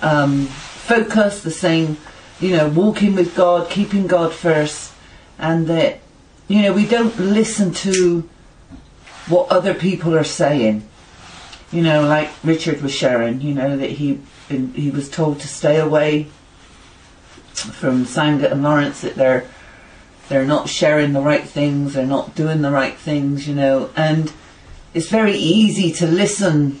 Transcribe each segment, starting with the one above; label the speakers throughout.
Speaker 1: um, focus, the same, you know, walking with God, keeping God first, and that, you know, we don't listen to what other people are saying. You know, like Richard was sharing, you know, that he he was told to stay away from Sangha and Laurence, that they're they're not sharing the right things, they're not doing the right things, you know, and it's very easy to listen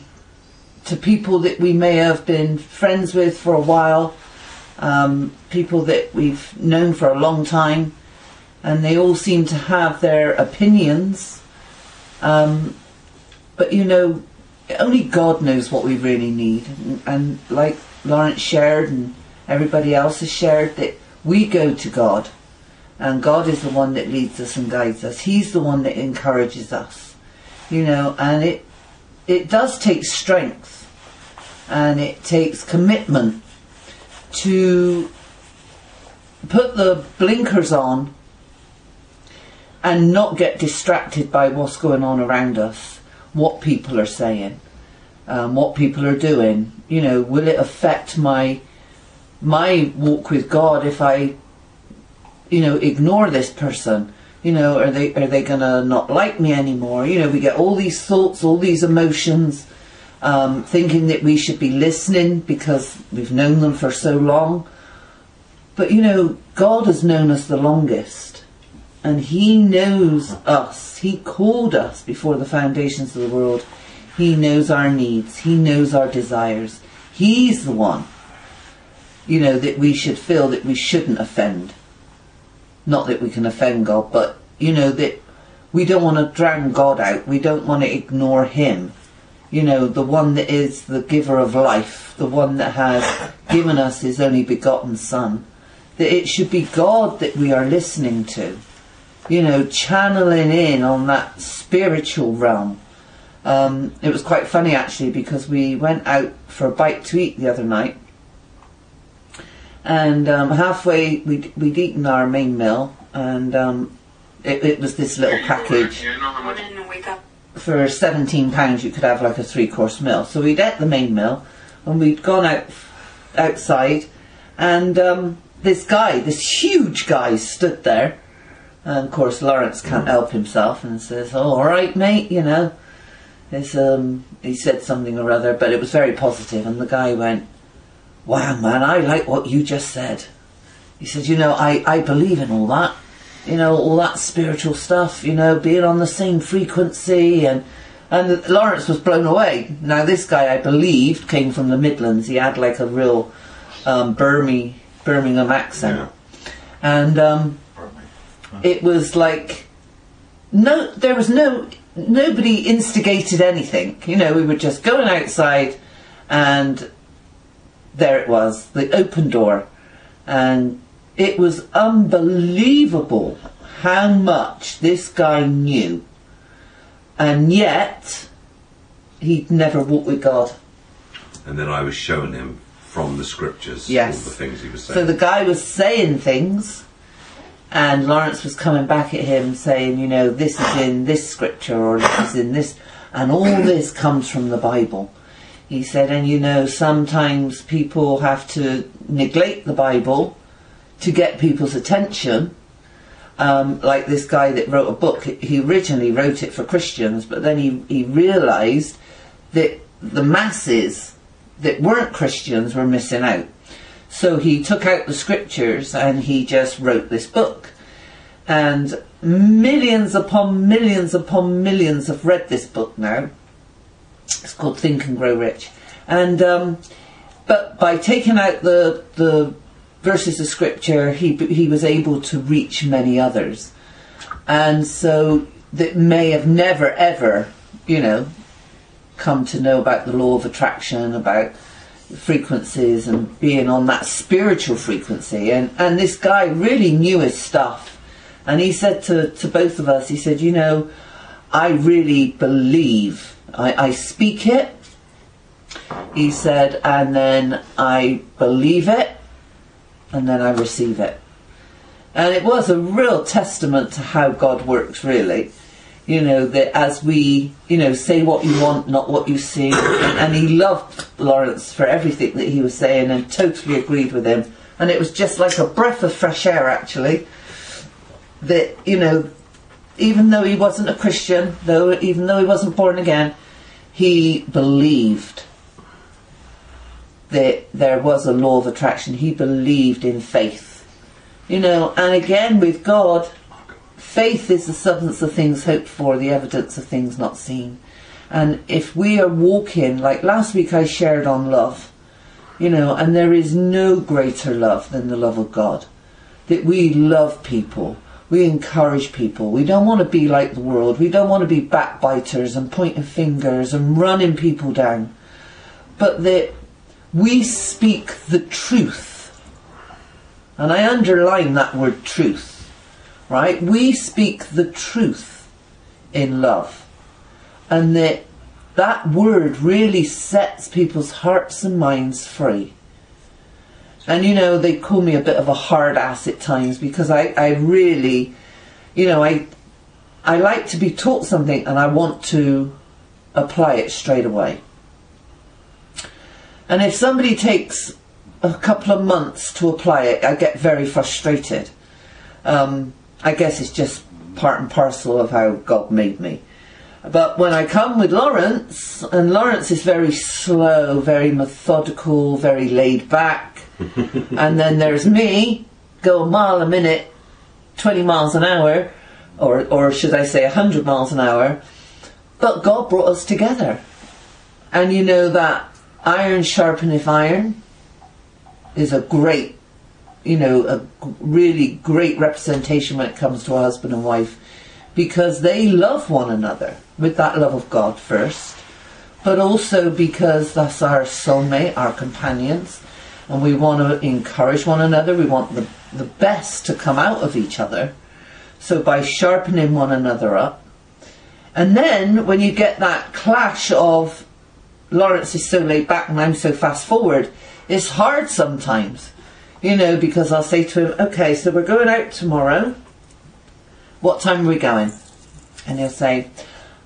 Speaker 1: to people that we may have been friends with for a while, um, people that we've known for a long time, and they all seem to have their opinions. Um, but you know, only God knows what we really need. And, and like Laurence shared and everybody else has shared, that we go to God. And God is the one that leads us and guides us. He's the one that encourages us. You know, and it it does take strength and it takes commitment to put the blinkers on and not get distracted by what's going on around us, what people are saying, um, what people are doing. You know, will it affect my my walk with God if I, you know, ignore this person? You know, are they are they gonna not like me anymore? You know, we get all these thoughts, all these emotions um, thinking that we should be listening because we've known them for so long. But you know, God has known us the longest, and He knows us. He called us before the foundations of the world. He knows our needs, He knows our desires. He's the one, you know, that we should feel that we shouldn't offend. Not that we can offend God, but, you know, that we don't want to drown God out. We don't want to ignore Him you know, the one that is the giver of life, the one that has given us his only begotten Son, that it should be God that we are listening to, you know, channeling in on that spiritual realm. Um, it was quite funny actually because we went out for a bite to eat the other night, and um, halfway we'd, we'd eaten our main meal, and um, it, it was this little package for seventeen pounds you could have like a three course meal. So we'd ate the main meal and we'd gone out outside and um, this guy, this huge guy stood there and of course Laurence can't help himself and says, oh, all right mate, you know. um, he said something or other, but it was very positive and the guy went, wow man, I like what you just said. He said, you know, I, I believe in all that you know, all that spiritual stuff, you know, being on the same frequency and and Laurence was blown away. Now this guy, I believed, came from the Midlands. He had like a real um, Birmingham, Birmingham accent, yeah. and um, it was like no, there was no nobody instigated anything. You know, we were just going outside, and there it was, the open door, and it was unbelievable how much this guy knew, and yet he'd never walked with God.
Speaker 2: And then I was showing him from the scriptures
Speaker 1: yes.
Speaker 2: all the things he was saying.
Speaker 1: So the guy was saying things, and Laurence was coming back at him saying, you know, this is in this scripture or this is in this, and all this comes from the Bible. He said, and you know, sometimes people have to neglect the Bible to get people's attention. Um, like this guy that wrote a book, he originally wrote it for Christians, but then he, he realised that the masses that weren't Christians were missing out. So he took out the scriptures and he just wrote this book. And millions upon millions upon millions have read this book now. It's called Think and Grow Rich. And um, but by taking out the the verses of scripture, he, he was able to reach many others. And so that may have never ever, you know, come to know about the law of attraction, about frequencies and being on that spiritual frequency. And, and this guy really knew his stuff. And he said to, to both of us, he said, you know, I really believe, I, I speak it, he said, and then I believe it, and then I receive it. And it was a real testament to how God works, really. You know, that as we, you know, say what you want, not what you see. And he loved Laurence for everything that he was saying and totally agreed with him. And it was just like a breath of fresh air, actually. That, you know, even though he wasn't a Christian, though even though he wasn't born again, he believed that there was a law of attraction. He believed in faith. You know, and again with God, faith is the substance of things hoped for, the evidence of things not seen. And if we are walking, like last week I shared on love, you know, and there is no greater love than the love of God. That we love people, we encourage people. We don't want to be like the world. We don't want to be backbiters and pointing fingers and running people down. But that we speak the truth. And I underline that word truth, right? We speak the truth in love. And that that word really sets people's hearts and minds free. And you know, they call me a bit of a hard ass at times because I, I really, you know, I, I like to be taught something and I want to apply it straight away. And if somebody takes a couple of months to apply it, I get very frustrated. Um, I guess it's just part and parcel of how God made me. But when I come with Laurence, and Laurence is very slow, very methodical, very laid back, and then there's me, go a mile a minute, 20 miles an hour, or, or should I say 100 miles an hour, but God brought us together. And you know that iron sharpeneth iron is a great, you know, a really great representation when it comes to a husband and wife because they love one another with that love of God first, but also because that's our soulmate, our companions, and we want to encourage one another. We want the, the best to come out of each other. So by sharpening one another up, and then when you get that clash of Laurence is so laid back and I'm so fast forward, it's hard sometimes, you know, because I'll say to him, okay, so we're going out tomorrow. What time are we going? And he'll say,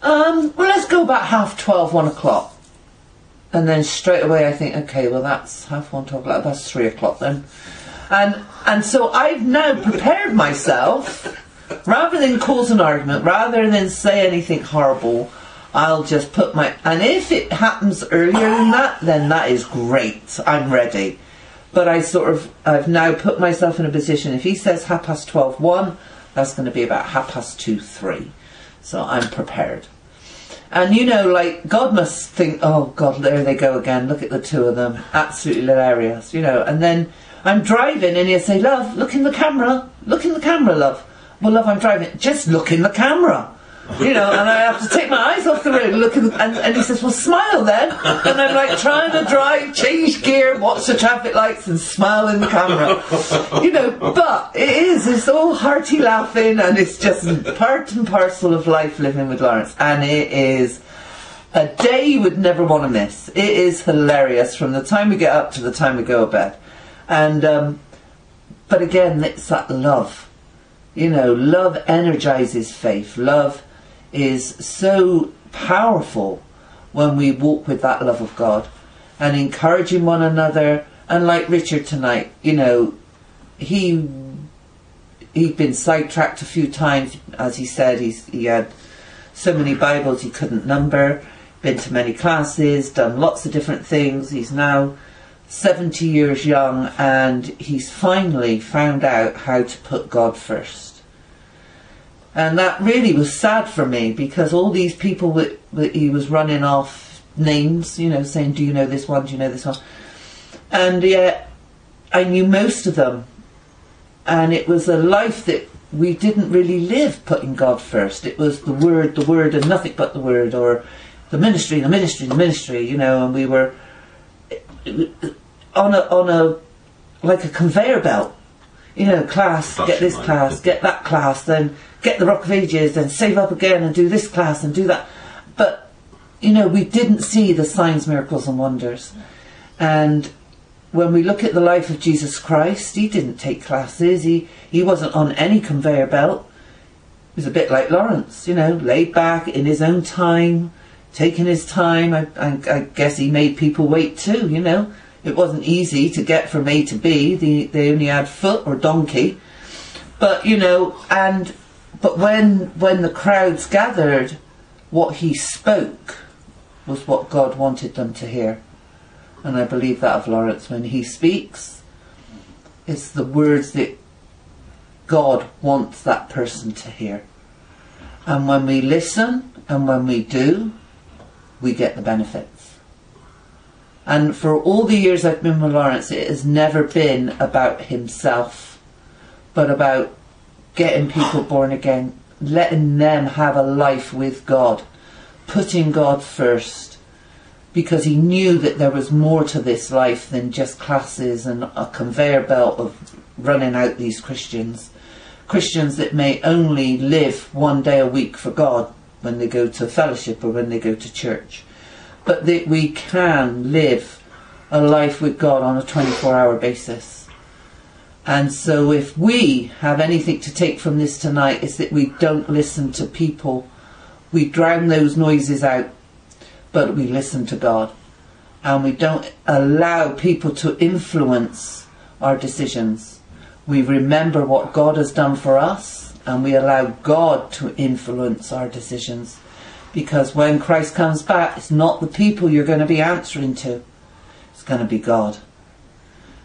Speaker 1: um, well, let's go about half twelve, one o'clock. And then straight away I think, okay, well, that's half one, twelve o'clock, that's three o'clock then. And, and so I've now prepared myself, rather than cause an argument, rather than say anything horrible, I'll just put my. And if it happens earlier than that, then that is great. I'm ready. But I sort of. I've now put myself in a position. If he says half past 12, 1, that's going to be about half past 2, 3. So I'm prepared. And you know, like, God must think, oh God, there they go again. Look at the two of them. Absolutely hilarious, you know. And then I'm driving and he'll say, love, look in the camera. Look in the camera, love. Well, love, I'm driving. Just look in the camera you know, and I have to take my eyes off the road, and look at and, and he says, well, smile then. And I'm like trying to drive, change gear, watch the traffic lights and smile in the camera. You know, but it is, it's all hearty laughing and it's just part and parcel of life living with Laurence. And it is a day you would never want to miss. It is hilarious from the time we get up to the time we go to bed. And, um, but again, it's that love. You know, love energizes faith. Love is so powerful when we walk with that love of God and encouraging one another. And like Richard tonight, you know, he he'd been sidetracked a few times, as he said. He's he had so many Bibles he couldn't number. Been to many classes, done lots of different things. He's now 70 years young and he's finally found out how to put God first and that really was sad for me because all these people that, that he was running off names, you know, saying, Do you know this one? Do you know this one? And yet I knew most of them. And it was a life that we didn't really live putting God first. It was the word, the word, and nothing but the word, or the ministry, the ministry, the ministry, you know, and we were on a, on a, like a conveyor belt. You know, class, get this class, get that class, then get the Rock of Ages and save up again and do this class and do that. But, you know, we didn't see the signs, miracles, and wonders. And when we look at the life of Jesus Christ, he didn't take classes, he, he wasn't on any conveyor belt. He was a bit like Laurence, you know, laid back in his own time, taking his time. I, I, I guess he made people wait too, you know. It wasn't easy to get from A to B. They, they only had foot or donkey. But, you know, and, but when, when the crowds gathered, what he spoke was what God wanted them to hear. And I believe that of Laurence. When he speaks, it's the words that God wants that person to hear. And when we listen and when we do, we get the benefits. And for all the years I've been with Laurence, it has never been about himself, but about getting people born again, letting them have a life with God, putting God first, because he knew that there was more to this life than just classes and a conveyor belt of running out these Christians. Christians that may only live one day a week for God when they go to fellowship or when they go to church, but that we can live a life with God on a 24 hour basis. And so, if we have anything to take from this tonight, is that we don't listen to people, we drown those noises out, but we listen to God. And we don't allow people to influence our decisions. We remember what God has done for us, and we allow God to influence our decisions. Because when Christ comes back, it's not the people you're going to be answering to, it's going to be God.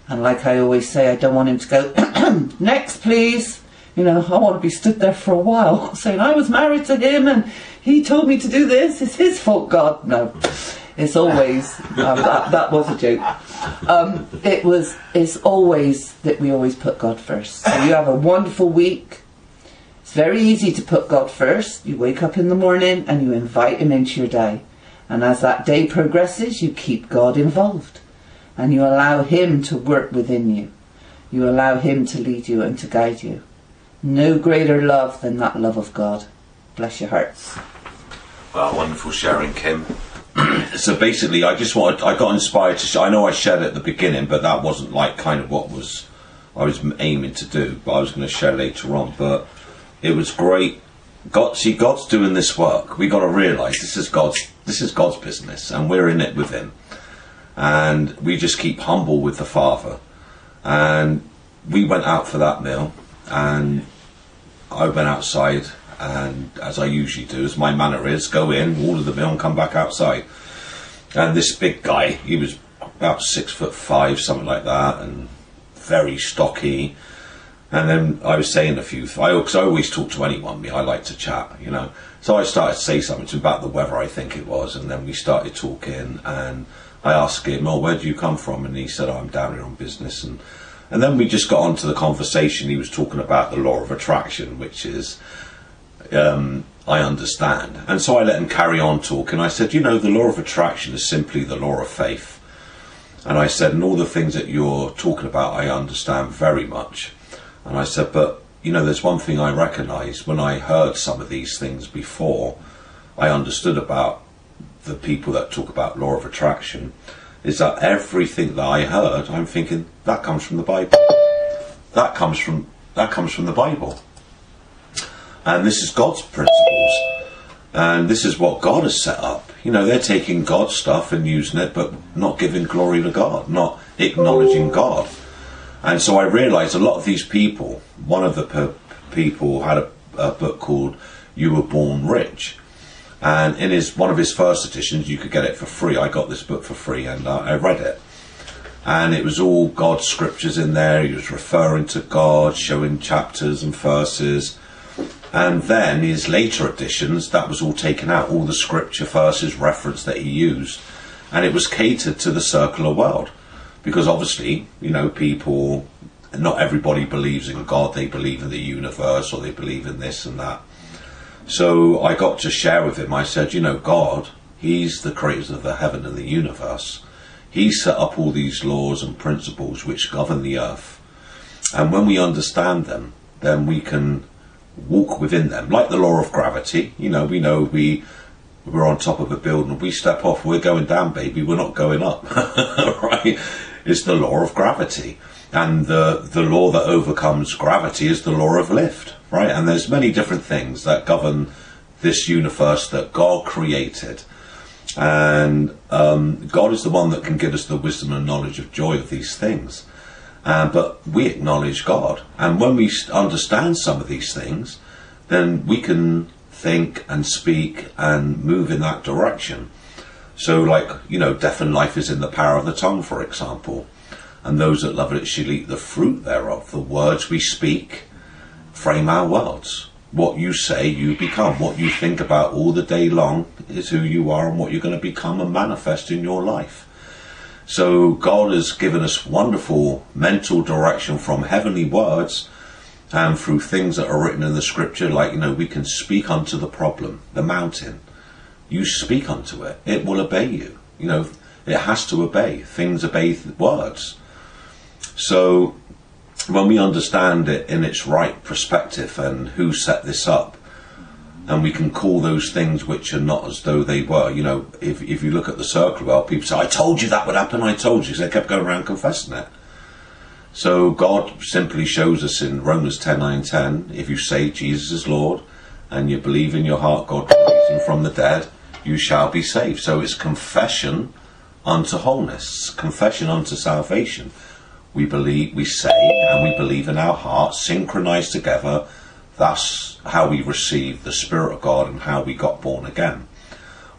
Speaker 1: And like I always say, I don't want him to go, next please. You know, I want to be stood there for a while saying, I was married to him and he told me to do this. It's his fault, God. No. It's always, um, that, that was a joke. Um, it was, it's always that we always put God first. So you have a wonderful week. Very easy to put God first. You wake up in the morning and you invite him into your day. And as that day progresses, you keep God involved and you allow Him to work within you. You allow Him to lead you and to guide you. No greater love than that love of God. Bless your hearts.
Speaker 2: Well, wonderful sharing, Kim.
Speaker 3: so basically, I just wanted, I got inspired to. Sh- I know I shared at the beginning, but that wasn't like kind of what was I was aiming to do. But I was going to share later on. But it was great. God, see, God's doing this work. We got to realise this is God's. This is God's business, and we're in it with Him. And we just keep humble with the Father. And we went out for that meal, and I went outside and as I usually do, as my manner is, go in, order the meal, and come back outside. And this big guy, he was about six foot five, something like that, and very stocky. And then I was saying a few, things, because I, always talk to anyone, I like to chat, you know. So I started to say something to about the weather, I think it was, and then we started talking, and I asked him, "Oh, where do you come from?" And he said, oh, "I'm down here on business." And and then we just got on to the conversation. He was talking about the law of attraction, which is um, I understand. And so I let him carry on talking. I said, you know, the law of attraction is simply the law of faith. And I said, and all the things that you're talking about, I understand very much. And I said, but, you know, there's one thing I recognize. When I heard some of these things before, I understood about the people that talk about law of attraction, is that everything that I heard, I'm thinking, that comes from the Bible. That comes from, that comes from the Bible. And this is God's principles. And this is what God has set up. You know, they're taking God's stuff and using it, but not giving glory to God, not acknowledging God. And so I realized a lot of these people, one of the people had a, a book called You Were Born Rich. And in his one of his first editions, you could get it for free. I got this book for free and uh, I read it. And it was all God's scriptures in there. He was referring to God, showing chapters and verses and then his later editions, that was all taken out, all the scripture verses reference that he used, and it was catered to the circular world, because obviously, you know, people, not everybody believes in God. They believe in the universe, or they believe in this and that. So I got to share with him. I said, you know, God, He's the creator of the heaven and the universe. He set up all these laws and principles which govern the earth. And when we understand them, then we can walk within them, like the law of gravity. You know, we know we we're on top of a building, we step off, we're going down, baby. We're not going up, right? Is the law of gravity. And the, the law that overcomes gravity is the law of lift, right? And there's many different things that govern this universe that God created. And um, God is the one that can give us the wisdom and knowledge of joy of these things. Uh, but we acknowledge God. And when we understand some of these things, then we can think and speak and move in that direction. So, like, you know, death and life is in the power of the tongue, for example. And those that love it shall eat the fruit thereof. The words we speak frame our worlds. What you say, you become. What you think about all the day long is who you are and what you're going to become and manifest in your life. So God has given us wonderful mental direction from heavenly words and through things that are written in the scripture, like, you know, we can speak unto the problem, the mountain. You speak unto it, it will obey you. You know, it has to obey. Things obey words. So when we understand it in its right perspective and who set this up, and we can call those things which are not as though they were. You know, if, if you look at the circle, well, people say, I told you that would happen, I told you. So they kept going around confessing it. So God simply shows us in Romans 10 9 10, if you say Jesus is Lord and you believe in your heart God raised him from the dead, you shall be saved. So it's confession unto wholeness, confession unto salvation. We believe, we say, and we believe in our hearts, synchronized together that's how we receive the Spirit of God and how we got born again.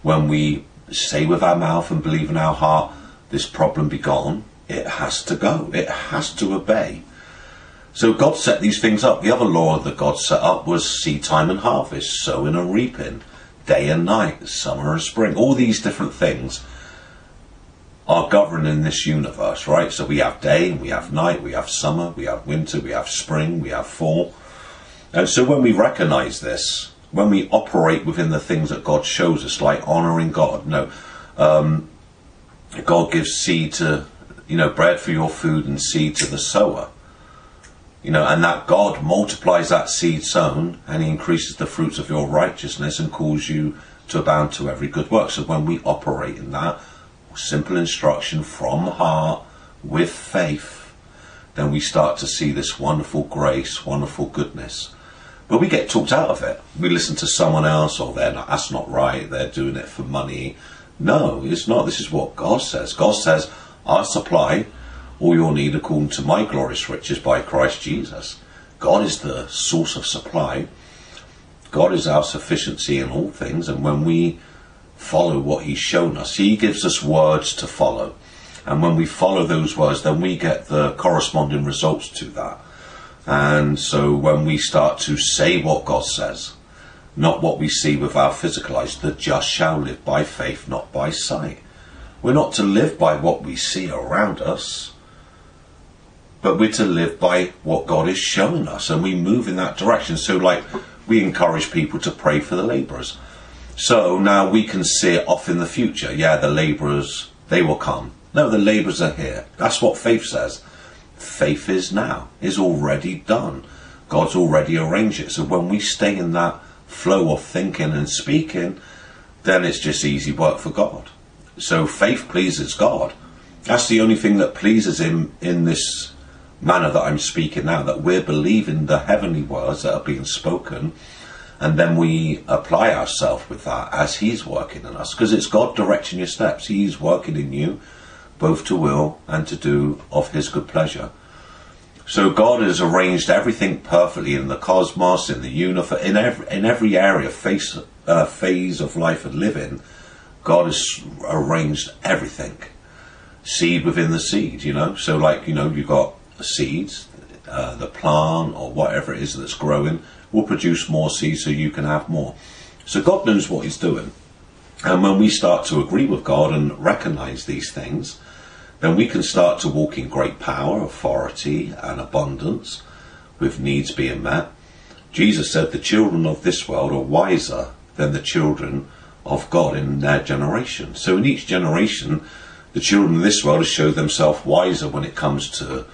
Speaker 3: When we say with our mouth and believe in our heart, this problem be gone, it has to go. It has to obey. So God set these things up. The other law that God set up was seed time and harvest, sowing and reaping, day and night, summer and spring. All these different things are governing this universe, right? So we have day, we have night, we have summer, we have winter, we have spring, we have fall. And so when we recognize this, when we operate within the things that God shows us, like honoring God, no, um, God gives seed to, you know, bread for your food and seed to the sower. You know, and that God multiplies that seed sown and He increases the fruits of your righteousness and calls you to abound to every good work. So when we operate in that simple instruction from heart with faith, then we start to see this wonderful grace, wonderful goodness. But we get talked out of it. We listen to someone else, or they're not, that's not right, they're doing it for money. No, it's not. This is what God says. God says, I supply all your need according to my glorious riches by Christ Jesus. God is the source of supply. God is our sufficiency in all things, and when we follow what He's shown us, He gives us words to follow. And when we follow those words, then we get the corresponding results to that. And so when we start to say what God says, not what we see with our physical eyes, the just shall live by faith, not by sight. We're not to live by what we see around us, but we're to live by what God is showing us, and we move in that direction. So, like, we encourage people to pray for the labourers. So now we can see it off in the future. Yeah, the labourers, they will come. No, the labourers are here. That's what faith says faith is now, is already done. God's already arranged it. So when we stay in that flow of thinking and speaking, then it's just easy work for God. So faith pleases God. That's the only thing that pleases Him in this manner that I'm speaking now, that we're believing the heavenly words that are being spoken, and then we apply ourselves with that as He's working in us. Because it's God directing your steps, He's working in you both to will and to do of his good pleasure. So God has arranged everything perfectly in the cosmos, in the universe, in every, in every area, phase, uh, phase of life and living. God has arranged everything. Seed within the seed, you know. So, like, you know, you've got seeds, uh, the plant or whatever it is that's growing will produce more seeds so you can have more. So, God knows what He's doing. And when we start to agree with God and recognize these things, then we can start to walk in great power, authority, and abundance, with needs being met. Jesus said the children of this world are wiser than the children of God in their generation. So in each generation, the children of this world showed themselves wiser when it comes to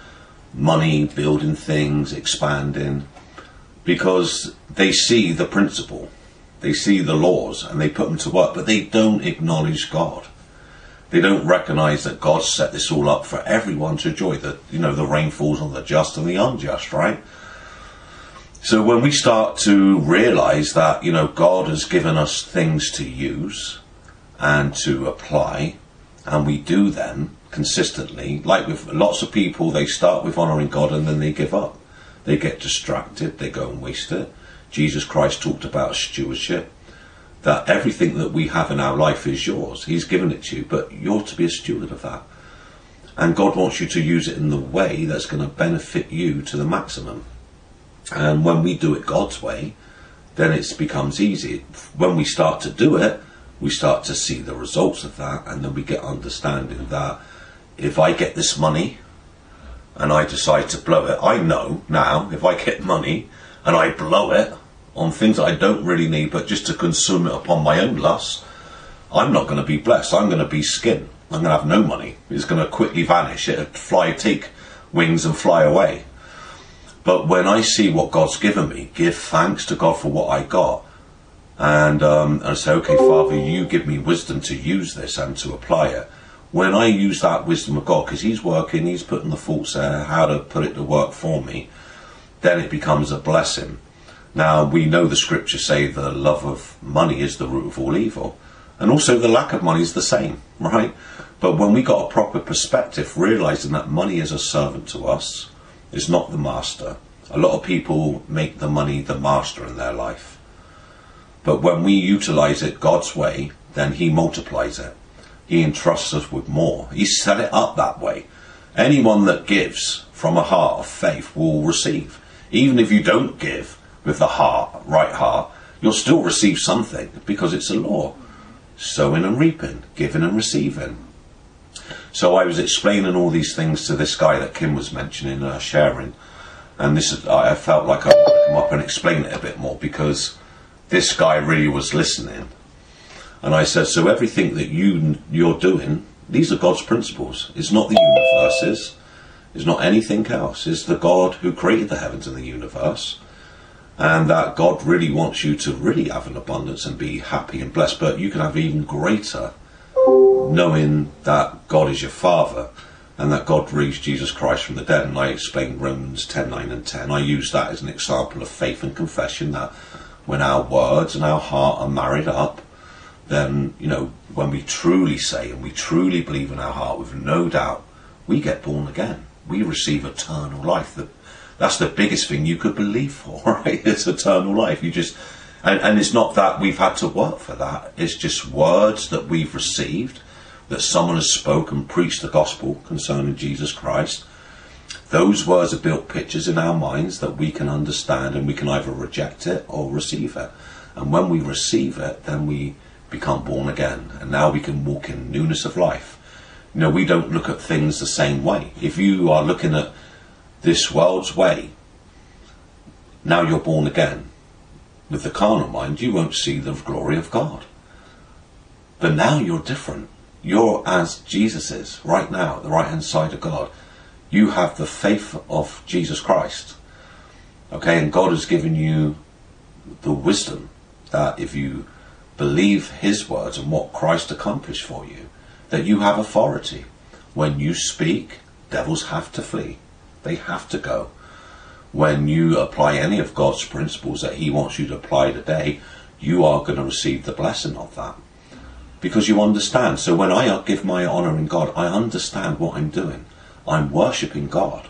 Speaker 3: money, building things, expanding, because they see the principle, they see the laws, and they put them to work, but they don't acknowledge God. They don't recognise that God set this all up for everyone to enjoy. That you know the rain falls on the just and the unjust, right? So when we start to realise that you know God has given us things to use and to apply, and we do them consistently, like with lots of people, they start with honouring God and then they give up. They get distracted, they go and waste it. Jesus Christ talked about stewardship that everything that we have in our life is yours. He's given it to you, but you're to be a steward of that. And God wants you to use it in the way that's going to benefit you to the maximum. And when we do it God's way, then it becomes easy. When we start to do it, we start to see the results of that, and then we get understanding that if I get this money and I decide to blow it, I know now if I get money and I blow it, on things I don't really need, but just to consume it upon my own lust, I'm not going to be blessed. I'm going to be skin. I'm going to have no money. It's going to quickly vanish. It'll fly, take wings and fly away. But when I see what God's given me, give thanks to God for what I got. And, um, and I say, okay, Father, you give me wisdom to use this and to apply it. When I use that wisdom of God, because He's working, He's putting the thoughts there, how to put it to work for me, then it becomes a blessing. Now, we know the scriptures say the love of money is the root of all evil. And also the lack of money is the same, right? But when we got a proper perspective, realizing that money is a servant to us, is not the master. A lot of people make the money the master in their life. But when we utilize it God's way, then He multiplies it. He entrusts us with more. He set it up that way. Anyone that gives from a heart of faith will receive. Even if you don't give, with the heart, right heart, you'll still receive something because it's a law. Sowing and reaping, giving and receiving. So I was explaining all these things to this guy that Kim was mentioning, uh, sharing, and this is, I felt like I wanted to come up and explain it a bit more because this guy really was listening. And I said, so everything that you you're doing, these are God's principles. It's not the universes. It's not anything else. It's the God who created the heavens and the universe and that God really wants you to really have an abundance and be happy and blessed. But you can have even greater knowing that God is your Father and that God raised Jesus Christ from the dead. And I explained Romans 10 9 and 10. I use that as an example of faith and confession that when our words and our heart are married up, then, you know, when we truly say and we truly believe in our heart with no doubt, we get born again. We receive eternal life. That's the biggest thing you could believe for, right? It's eternal life. You just, and, and it's not that we've had to work for that. It's just words that we've received, that someone has spoken, preached the gospel concerning Jesus Christ. Those words have built pictures in our minds that we can understand and we can either reject it or receive it. And when we receive it, then we become born again. And now we can walk in newness of life. You know, we don't look at things the same way. If you are looking at this world's way, now you're born again. With the carnal mind, you won't see the glory of God. But now you're different. You're as Jesus is right now, the right hand side of God. You have the faith of Jesus Christ. Okay, and God has given you the wisdom that if you believe His words and what Christ accomplished for you, that you have authority. When you speak, devils have to flee. They have to go. When you apply any of God's principles that He wants you to apply today, you are going to receive the blessing of that. Because you understand. So when I give my honour in God, I understand what I'm doing. I'm worshipping God.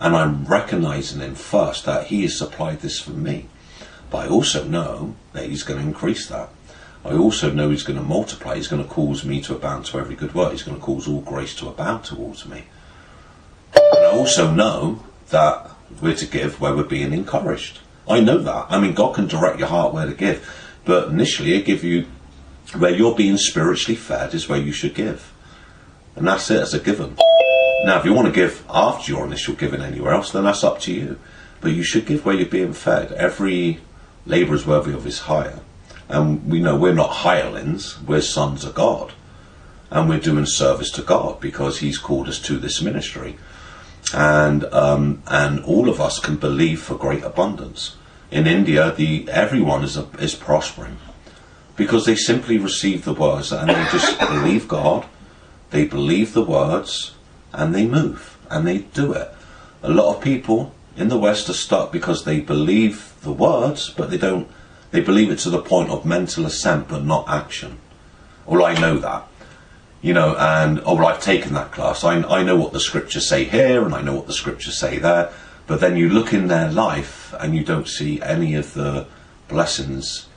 Speaker 3: And I'm recognizing Him first that He has supplied this for me. But I also know that He's going to increase that. I also know He's going to multiply. He's going to cause me to abound to every good work. He's going to cause all grace to abound towards me. And I also know that we're to give where we're being encouraged. I know that. I mean, God can direct your heart where to give, but initially, He give you where you're being spiritually fed is where you should give, and that's it as a given. Now, if you want to give after your initial giving anywhere else, then that's up to you. But you should give where you're being fed. Every labour is worthy of his hire. And we know we're not hirelings, we're sons of God. And we're doing service to God because He's called us to this ministry and um, and all of us can believe for great abundance. In India, the everyone is a, is prospering because they simply receive the words and they just believe God they believe the words, and they move, and they do it. A lot of people in the West are stuck because they believe the words, but they don't. They believe it to the point of mental assent, but not action. Well, I know that, you know, and oh, well, I've taken that class. I, I know what the scriptures say here, and I know what the scriptures say there. But then you look in their life, and you don't see any of the blessings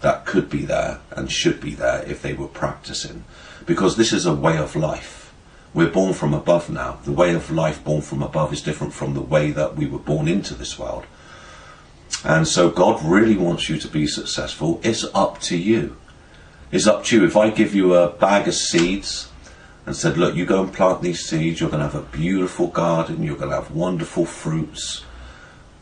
Speaker 3: that could be there and should be there if they were practicing. Because this is a way of life. We're born from above now. The way of life born from above is different from the way that we were born into this world. And so God really wants you to be successful. It's up to you. It's up to you. If I give you a bag of seeds and said, look, you go and plant these seeds, you're going to have a beautiful garden, you're going to have wonderful fruits,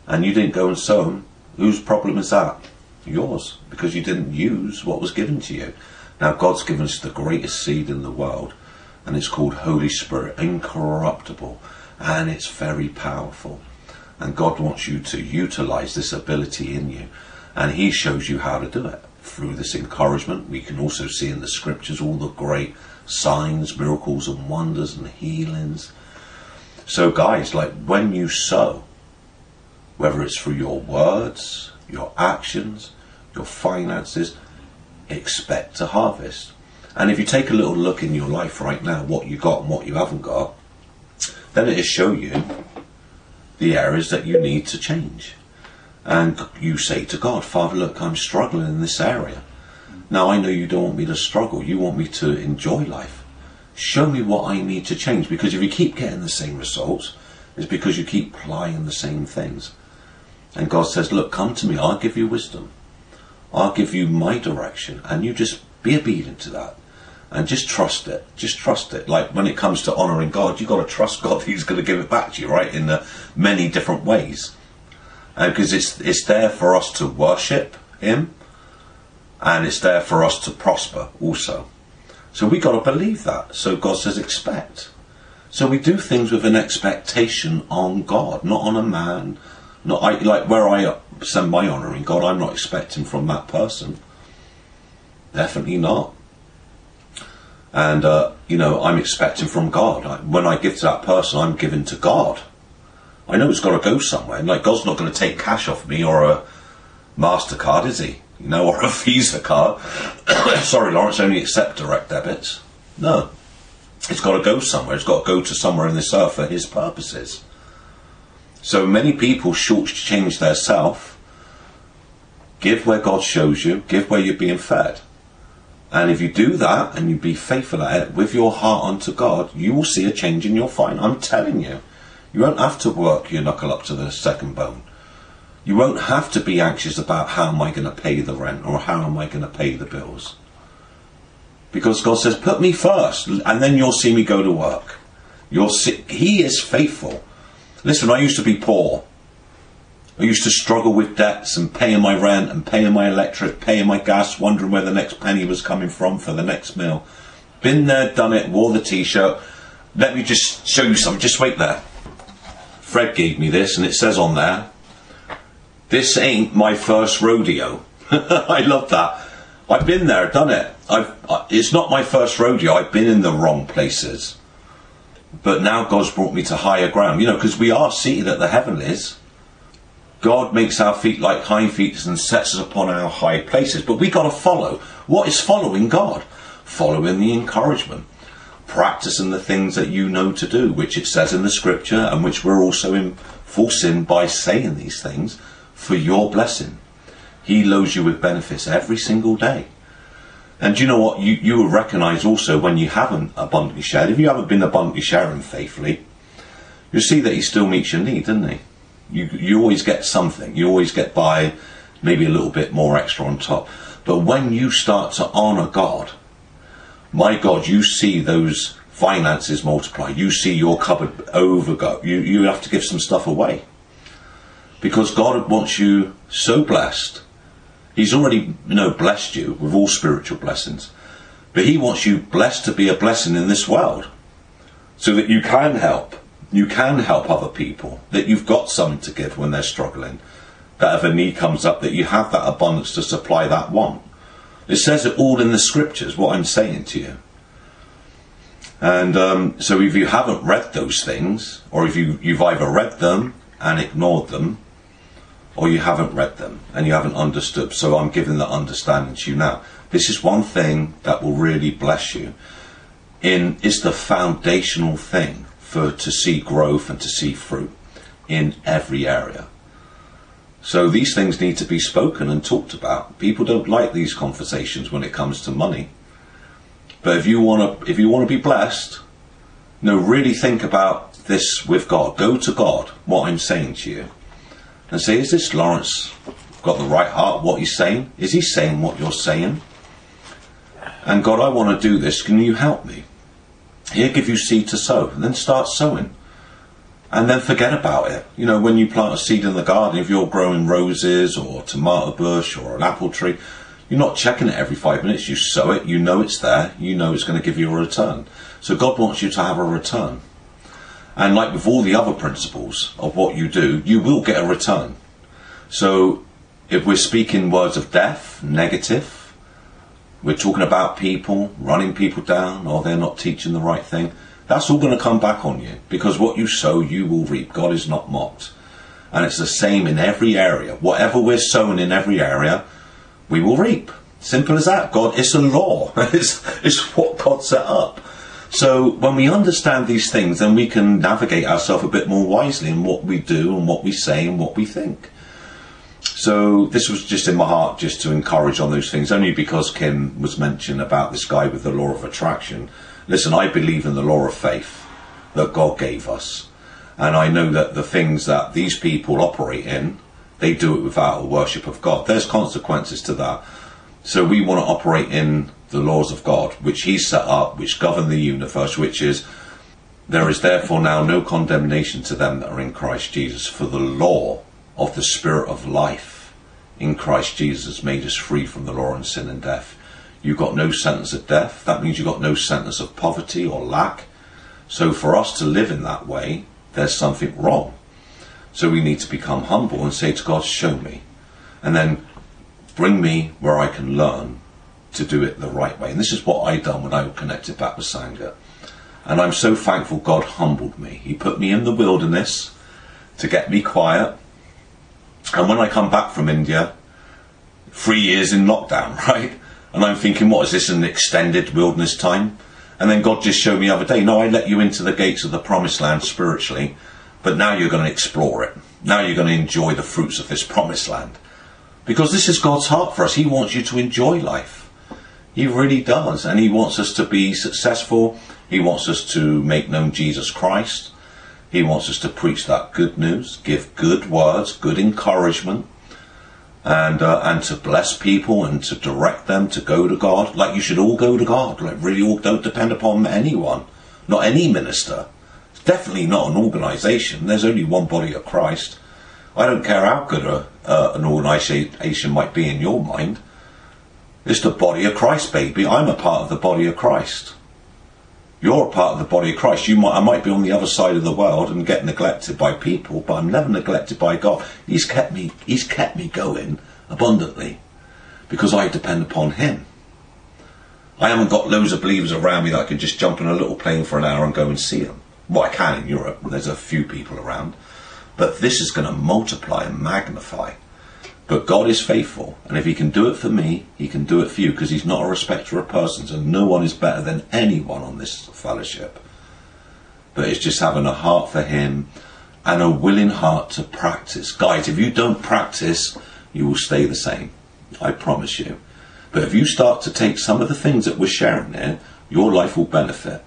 Speaker 3: and you didn't go and sow them, whose problem is that? Yours, because you didn't use what was given to you. Now, God's given us the greatest seed in the world, and it's called Holy Spirit, incorruptible, and it's very powerful. And God wants you to utilize this ability in you, and He shows you how to do it through this encouragement. We can also see in the scriptures all the great signs, miracles, and wonders and healings. So, guys, like when you sow, whether it's through your words, your actions, your finances, expect to harvest. And if you take a little look in your life right now, what you got and what you haven't got, then it'll show you the areas that you need to change. And you say to God, Father, look, I'm struggling in this area. Now I know you don't want me to struggle, you want me to enjoy life. Show me what I need to change because if you keep getting the same results, it's because you keep applying the same things. And God says, Look, come to me, I'll give you wisdom. I'll give you my direction, and you just be obedient to that. And just trust it. Just trust it. Like when it comes to honouring God, you've got to trust God He's going to give it back to you, right? In the many different ways. Because it's, it's there for us to worship Him, and it's there for us to prosper also. So we've got to believe that. So God says, expect. So we do things with an expectation on God, not on a man, not I, like where I send my honouring God. I'm not expecting from that person. Definitely not. And uh, you know, I'm expecting from God. I, when I give to that person, I'm giving to God. I know it's got to go somewhere. Like God's not going to take cash off me or a Mastercard, is He? You know, or a Visa card. Sorry, Laurence, only accept direct debits. No, it's got to go somewhere. It's got to go to somewhere in this earth for His purposes. So many people shortchange their self. Give where God shows you, give where you're being fed. And if you do that and you be faithful at it with your heart unto God, you will see a change in your fine. I'm telling you. You won't have to work your knuckle up to the second bone. You won't have to be anxious about how am I going to pay the rent or how am I going to pay the bills. Because God says, put me first and then you'll see me go to work. You'll see, he is faithful. Listen, I used to be poor. I used to struggle with debts and paying my rent and paying my electric, paying my gas, wondering where the next penny was coming from for the next meal. Been there, done it, wore the t-shirt. Let me just show you something. Just wait there. Fred gave me this and it says on there, this ain't my first rodeo. I love that. I've been there, done it. I've, it's not my first rodeo. I've been in the wrong places. But now God's brought me to higher ground, you know, because we are seated at the heavenlies. God makes our feet like high feet and sets us upon our high places. But we got to follow. What is following God? Following the encouragement. Practicing the things that you know to do, which it says in the scripture, and which we're also enforcing by saying these things for your blessing. He loads you with benefits every single day. And you know what? You, you will recognize also when you haven't abundantly shared, if you haven't been abundantly sharing faithfully, you'll see that he still meets your need, doesn't he? You, you always get something. You always get by maybe a little bit more extra on top. But when you start to honor God, my God, you see those finances multiply. You see your cupboard overgo. You, you have to give some stuff away. Because God wants you so blessed He's already, you know, blessed you with all spiritual blessings. But he wants you blessed to be a blessing in this world. So that you can help. You can help other people. That you've got something to give when they're struggling. That if a need comes up, that you have that abundance to supply that want. It says it all in the scriptures, what I'm saying to you. And um, so if you haven't read those things, or if you, you've either read them and ignored them, or you haven't read them and you haven't understood, so I'm giving that understanding to you now. This is one thing that will really bless you. In it's the foundational thing for to see growth and to see fruit in every area. So these things need to be spoken and talked about. People don't like these conversations when it comes to money. But if you want to, if you want to be blessed, no, really think about this with God. Go to God, what I'm saying to you, and say, is this Laurence got the right heart? What he's saying? Is he saying what you're saying? And God, I want to do this. Can you help me? He'll give you seed to sow, and then start sowing. And then forget about it. You know, when you plant a seed in the garden, if you're growing roses or a tomato bush or an apple tree, you're not checking it every five minutes. You sow it, you know it's there, you know it's going to give you a return. So God wants you to have a return. And like with all the other principles of what you do, you will get a return. So if we're speaking words of death, negative, we're talking about people, running people down, or they're not teaching the right thing, that's all going to come back on you because what you sow, you will reap. God is not mocked. And it's the same in every area. Whatever we're sowing in every area, we will reap. Simple as that. God, it's a law. it's, it's what God set up. So when we understand these things, then we can navigate ourselves a bit more wisely in what we do and what we say and what we think. So this was just in my heart just to encourage on those things, only because Kim was mentioned about this guy with the law of attraction. Listen, I believe in the law of faith that God gave us. And I know that the things that these people operate in, they do it without a worship of God. There's consequences to that. So we want to operate in the laws of God, which He set up, which govern the universe, which is there is therefore now no condemnation to them that are in Christ Jesus, for the law of the Spirit of life in Christ Jesus made us free from the law and sin and death. You've got no sentence of death. That means you've got no sentence of poverty or lack. So for us to live in that way, there's something wrong. So we need to become humble and say to God, show me. And then bring me where I can learn to do it the right way. And this is what I done when I connected back with Sangha. And I'm so thankful God humbled me. He put me in the wilderness to get me quiet. And when I come back from India, three years in lockdown, right? And I'm thinking, what is this, an extended wilderness time? And then God just showed me the other day, no, I let you into the gates of the promised land spiritually, but now you're going to explore it. Now you're going to enjoy the fruits of this promised land. Because this is God's heart for us. He wants you to enjoy life. He really does. And He wants us to be successful. He wants us to make known Jesus Christ. He wants us to preach that good news, give good words, good encouragement, and uh, and to bless people and to direct them to go to God. Like you should all go to God. Like really, all don't depend upon anyone, not any minister. It's definitely not an organisation. There's only one body of Christ. I don't care how good a, uh, an organisation might be in your mind. It's the body of Christ, baby. I'm a part of the body of Christ. You're a part of the body of Christ. You might, I might be on the other side of the world and get neglected by people, but I'm never neglected by God. He's kept me, He's kept me going abundantly because I depend upon Him. I haven't got loads of believers around me that I can just jump in a little plane for an hour and go and see them. Well, I can in Europe. There's a few people around, but this is going to multiply and magnify. But God is faithful, and if He can do it for me, He can do it for you because He's not a respecter of persons, and no one is better than anyone on this fellowship. But it's just having a heart for Him and a willing heart to practice. Guys, if you don't practice, you will stay the same. I promise you. But if you start to take some of the things that we're sharing here, your life will benefit.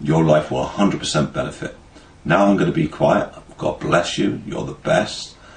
Speaker 3: Your life will 100% benefit. Now I'm going to be quiet. God bless you. You're the best.